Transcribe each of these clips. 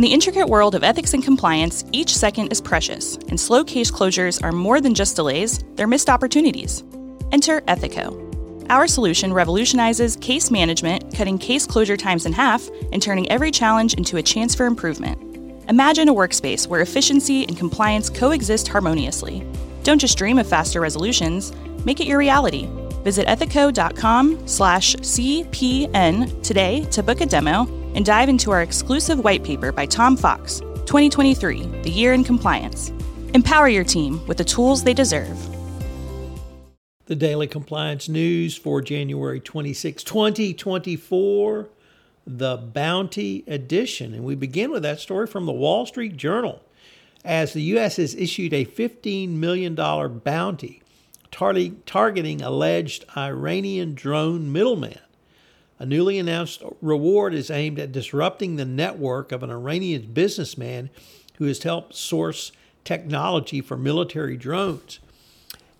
In the intricate world of ethics and compliance, each second is precious, and slow case closures are more than just delays, they're missed opportunities. Enter Ethico. Our solution revolutionizes case management, cutting case closure times in half and turning every challenge into a chance for improvement. Imagine a workspace where efficiency and compliance coexist harmoniously. Don't just dream of faster resolutions, make it your reality. Visit ethico.com slash CPN today to book a demo and dive into our exclusive white paper by Tom Fox 2023 The Year in Compliance. Empower your team with the tools they deserve. The Daily Compliance News for January 26, 2024, the Bounty Edition. And we begin with that story from the Wall Street Journal as the U.S. has issued a $15 million bounty tar- targeting alleged Iranian drone middlemen. A newly announced reward is aimed at disrupting the network of an Iranian businessman who has helped source technology for military drones.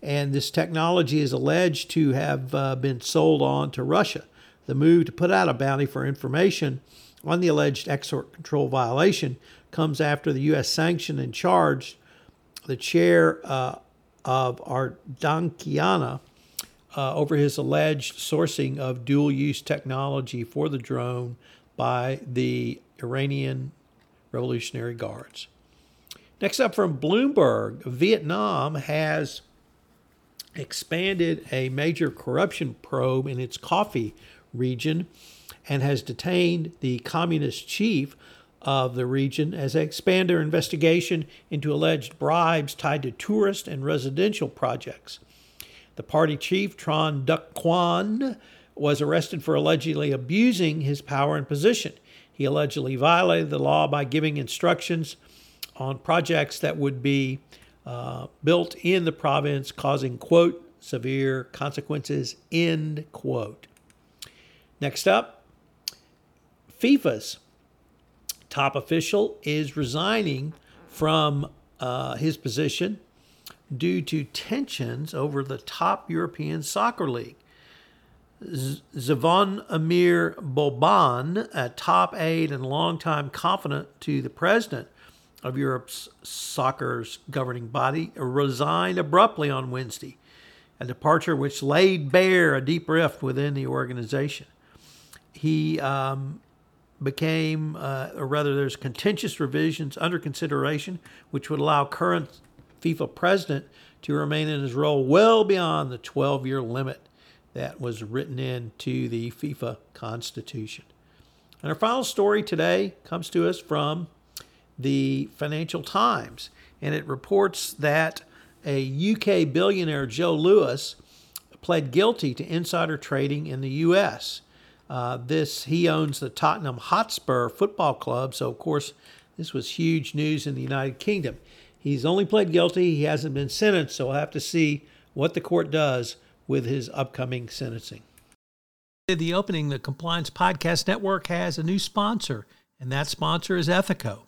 And this technology is alleged to have uh, been sold on to Russia. The move to put out a bounty for information on the alleged export control violation comes after the U.S. sanctioned and charged the chair uh, of Ardanian uh, over his alleged sourcing of dual use technology for the drone by the Iranian Revolutionary Guards. Next up from Bloomberg, Vietnam has expanded a major corruption probe in its coffee region and has detained the communist chief of the region as they expand their investigation into alleged bribes tied to tourist and residential projects. The party chief, Tran Duc Quan, was arrested for allegedly abusing his power and position. He allegedly violated the law by giving instructions on projects that would be uh, built in the province, causing, quote, severe consequences, end quote. Next up, FIFA's top official is resigning from uh, his position due to tensions over the top European soccer league. Zvonimir Boban, a top aide and longtime confidant to the president of Europe's soccer's governing body, resigned abruptly on Wednesday, a departure which laid bare a deep rift within the organization. He um, became, uh, or rather, there's contentious revisions under consideration, which would allow current FIFA president to remain in his role well beyond the 12 year limit that was written into the FIFA Constitution. And our final story today comes to us from the Financial Times, and it reports that a UK billionaire, Joe Lewis, pled guilty to insider trading in the U.S. Uh, this he owns the Tottenham Hotspur Football Club, so of course this was huge news in the United Kingdom. He's only pled guilty. He hasn't been sentenced, so we'll have to see what the court does with his upcoming sentencing. The opening, the Compliance Podcast Network has a new sponsor, and that sponsor is Ethico.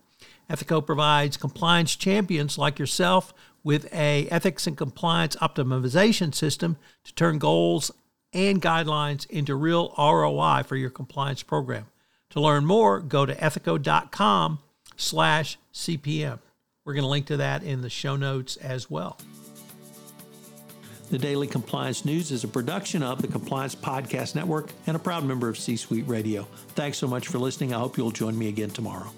Ethico provides compliance champions like yourself with a ethics and compliance optimization system to turn goals and guidelines into real ROI for your compliance program. To learn more, go to ethico.com slash CPN. We're going to link to that in the show notes as well. The Daily Compliance News is a production of the Compliance Podcast Network and a proud member of C Suite Radio. Thanks so much for listening. I hope you'll join me again tomorrow.